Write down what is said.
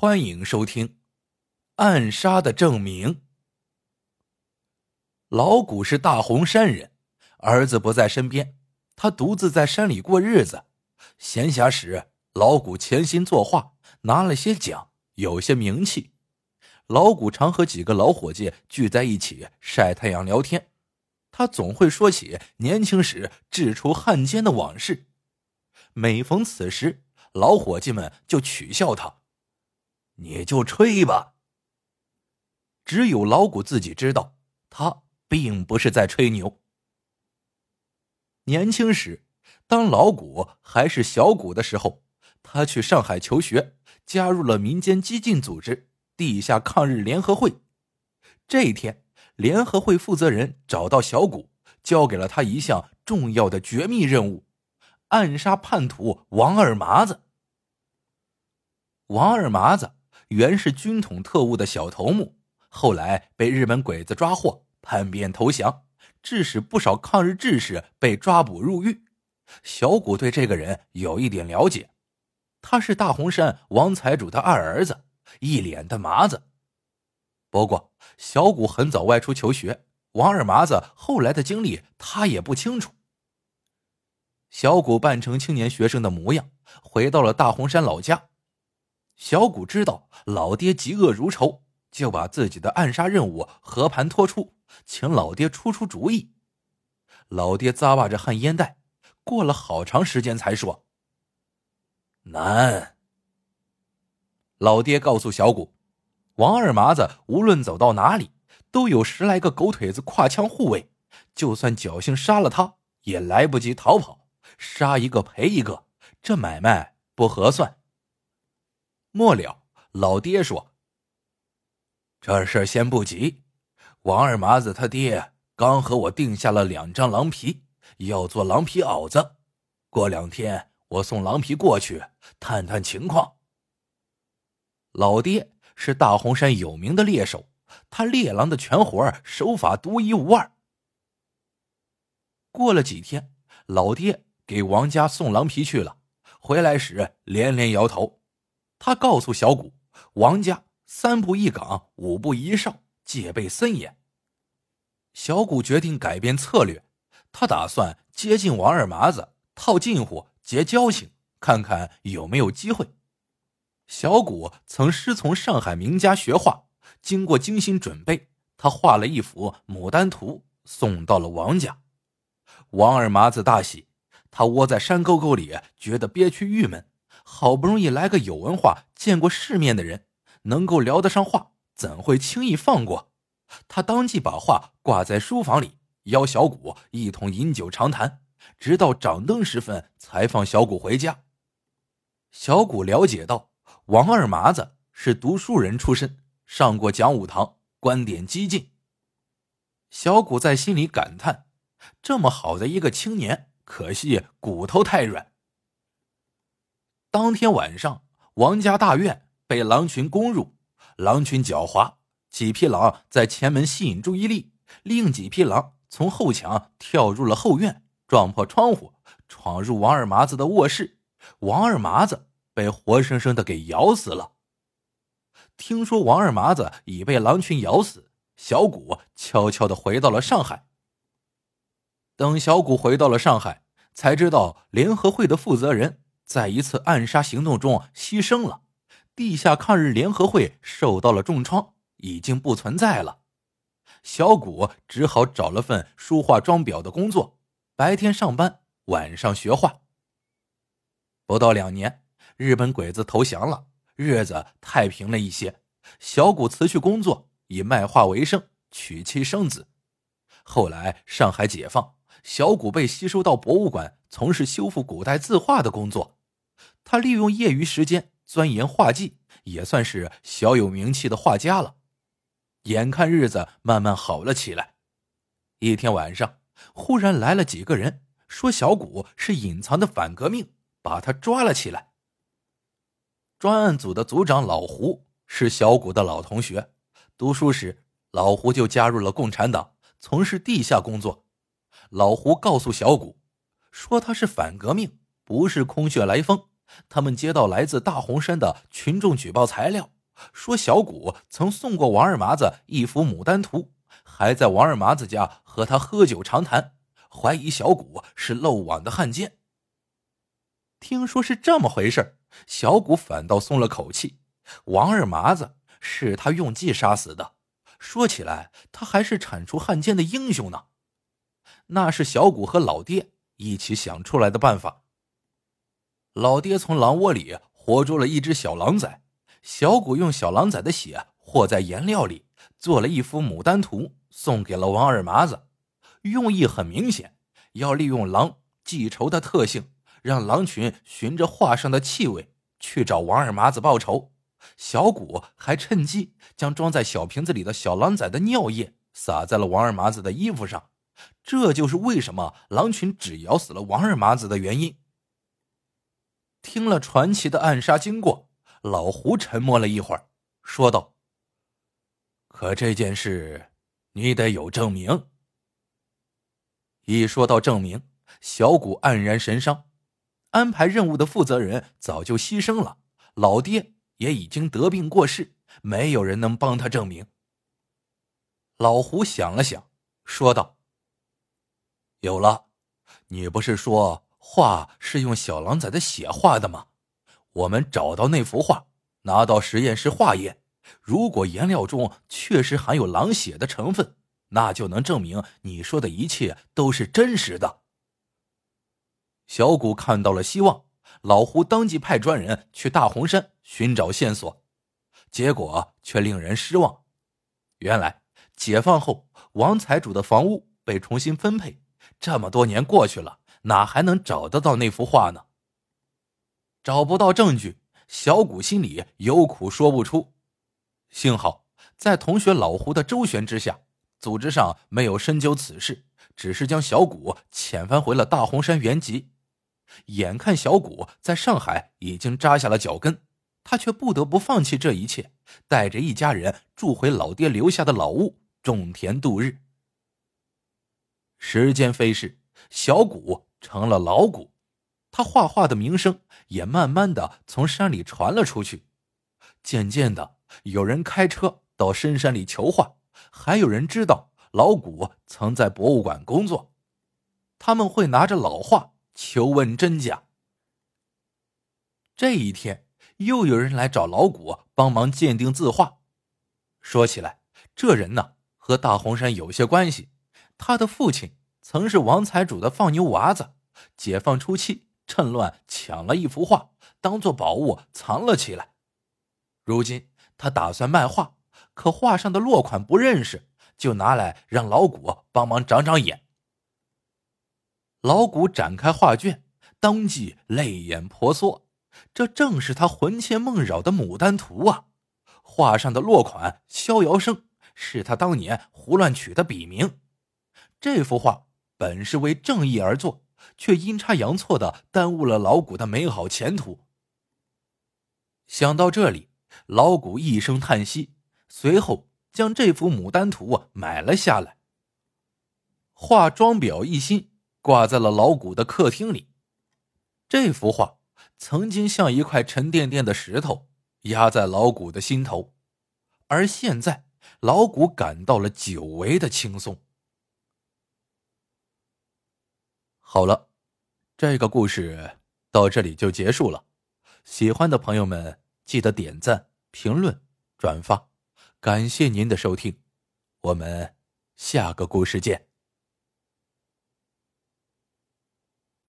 欢迎收听《暗杀的证明》。老谷是大洪山人，儿子不在身边，他独自在山里过日子。闲暇时，老谷潜心作画，拿了些奖，有些名气。老谷常和几个老伙计聚在一起晒太阳聊天，他总会说起年轻时掷出汉奸的往事。每逢此时，老伙计们就取笑他。你就吹吧。只有老谷自己知道，他并不是在吹牛。年轻时，当老谷还是小谷的时候，他去上海求学，加入了民间激进组织——地下抗日联合会。这一天，联合会负责人找到小谷，交给了他一项重要的绝密任务：暗杀叛徒王二麻子。王二麻子。原是军统特务的小头目，后来被日本鬼子抓获，叛变投降，致使不少抗日志士被抓捕入狱。小谷对这个人有一点了解，他是大洪山王财主的二儿子，一脸的麻子。不过，小谷很早外出求学，王二麻子后来的经历他也不清楚。小谷扮成青年学生的模样，回到了大洪山老家。小谷知道老爹嫉恶如仇，就把自己的暗杀任务和盘托出，请老爹出出主意。老爹咂巴着旱烟袋，过了好长时间才说：“难。”老爹告诉小谷，王二麻子无论走到哪里，都有十来个狗腿子挎枪护卫，就算侥幸杀了他，也来不及逃跑，杀一个赔一个，这买卖不合算。末了，老爹说：“这事先不急，王二麻子他爹刚和我定下了两张狼皮，要做狼皮袄子。过两天我送狼皮过去，探探情况。”老爹是大洪山有名的猎手，他猎狼的全活手法独一无二。过了几天，老爹给王家送狼皮去了，回来时连连摇头。他告诉小谷，王家三步一岗，五步一哨，戒备森严。小谷决定改变策略，他打算接近王二麻子，套近乎，结交情，看看有没有机会。小谷曾师从上海名家学画，经过精心准备，他画了一幅牡丹图，送到了王家。王二麻子大喜，他窝在山沟沟里，觉得憋屈郁闷。好不容易来个有文化、见过世面的人，能够聊得上话，怎会轻易放过？他当即把画挂在书房里，邀小谷一同饮酒长谈，直到掌灯时分才放小谷回家。小谷了解到，王二麻子是读书人出身，上过讲武堂，观点激进。小谷在心里感叹：这么好的一个青年，可惜骨头太软。当天晚上，王家大院被狼群攻入。狼群狡猾，几匹狼在前门吸引注意力，另几匹狼从后墙跳入了后院，撞破窗户，闯入王二麻子的卧室。王二麻子被活生生的给咬死了。听说王二麻子已被狼群咬死，小谷悄悄的回到了上海。等小谷回到了上海，才知道联合会的负责人。在一次暗杀行动中牺牲了，地下抗日联合会受到了重创，已经不存在了。小谷只好找了份书画装裱的工作，白天上班，晚上学画。不到两年，日本鬼子投降了，日子太平了一些。小谷辞去工作，以卖画为生，娶妻生子。后来上海解放，小谷被吸收到博物馆，从事修复古代字画的工作。他利用业余时间钻研画技，也算是小有名气的画家了。眼看日子慢慢好了起来，一天晚上，忽然来了几个人，说小谷是隐藏的反革命，把他抓了起来。专案组的组长老胡是小谷的老同学，读书时老胡就加入了共产党，从事地下工作。老胡告诉小谷，说他是反革命。不是空穴来风，他们接到来自大洪山的群众举报材料，说小谷曾送过王二麻子一幅牡丹图，还在王二麻子家和他喝酒长谈，怀疑小谷是漏网的汉奸。听说是这么回事小谷反倒松了口气。王二麻子是他用计杀死的，说起来他还是铲除汉奸的英雄呢。那是小谷和老爹一起想出来的办法。老爹从狼窝里活捉了一只小狼崽，小谷用小狼崽的血和在颜料里，做了一幅牡丹图，送给了王二麻子。用意很明显，要利用狼记仇的特性，让狼群循着画上的气味去找王二麻子报仇。小谷还趁机将装在小瓶子里的小狼崽的尿液洒在了王二麻子的衣服上，这就是为什么狼群只咬死了王二麻子的原因。听了传奇的暗杀经过，老胡沉默了一会儿，说道：“可这件事，你得有证明。”一说到证明，小谷黯然神伤。安排任务的负责人早就牺牲了，老爹也已经得病过世，没有人能帮他证明。老胡想了想，说道：“有了，你不是说……”画是用小狼崽的血画的吗？我们找到那幅画，拿到实验室化验，如果颜料中确实含有狼血的成分，那就能证明你说的一切都是真实的。小谷看到了希望，老胡当即派专人去大红山寻找线索，结果却令人失望。原来解放后，王财主的房屋被重新分配，这么多年过去了。哪还能找得到那幅画呢？找不到证据，小谷心里有苦说不出。幸好在同学老胡的周旋之下，组织上没有深究此事，只是将小谷遣返回了大洪山原籍。眼看小谷在上海已经扎下了脚跟，他却不得不放弃这一切，带着一家人住回老爹留下的老屋，种田度日。时间飞逝，小谷。成了老谷，他画画的名声也慢慢的从山里传了出去。渐渐的，有人开车到深山里求画，还有人知道老谷曾在博物馆工作，他们会拿着老画求问真假。这一天，又有人来找老谷帮忙鉴定字画。说起来，这人呢和大洪山有些关系，他的父亲。曾是王财主的放牛娃子，解放初期趁乱抢了一幅画，当做宝物藏了起来。如今他打算卖画，可画上的落款不认识，就拿来让老谷帮忙长长眼。老谷展开画卷，当即泪眼婆娑。这正是他魂牵梦绕的牡丹图啊！画上的落款“逍遥生”是他当年胡乱取的笔名。这幅画。本是为正义而做，却阴差阳错的耽误了老谷的美好前途。想到这里，老谷一声叹息，随后将这幅牡丹图啊买了下来。画装裱一新，挂在了老谷的客厅里。这幅画曾经像一块沉甸甸的石头压在老谷的心头，而现在老谷感到了久违的轻松。好了，这个故事到这里就结束了。喜欢的朋友们记得点赞、评论、转发，感谢您的收听，我们下个故事见。